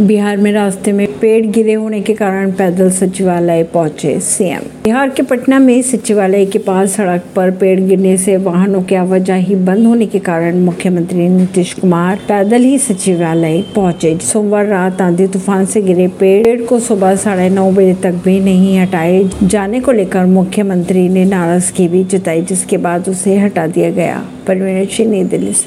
बिहार में रास्ते में पेड़ गिरे होने के कारण पैदल सचिवालय पहुँचे सीएम। बिहार के पटना में सचिवालय के पास सड़क पर पेड़ गिरने से वाहनों की आवाजाही बंद होने के कारण मुख्यमंत्री नीतीश कुमार पैदल ही सचिवालय पहुँचे। सोमवार रात आंधी तूफ़ान से गिरे पेड़ को सुबह साढ़े नौ बजे तक भी नहीं हटाए जाने को लेकर मुख्यमंत्री ने नाराज़गी भी जताई, जिसके बाद उसे हटा दिया गया। परवीन सिंह, नई दिल्ली से।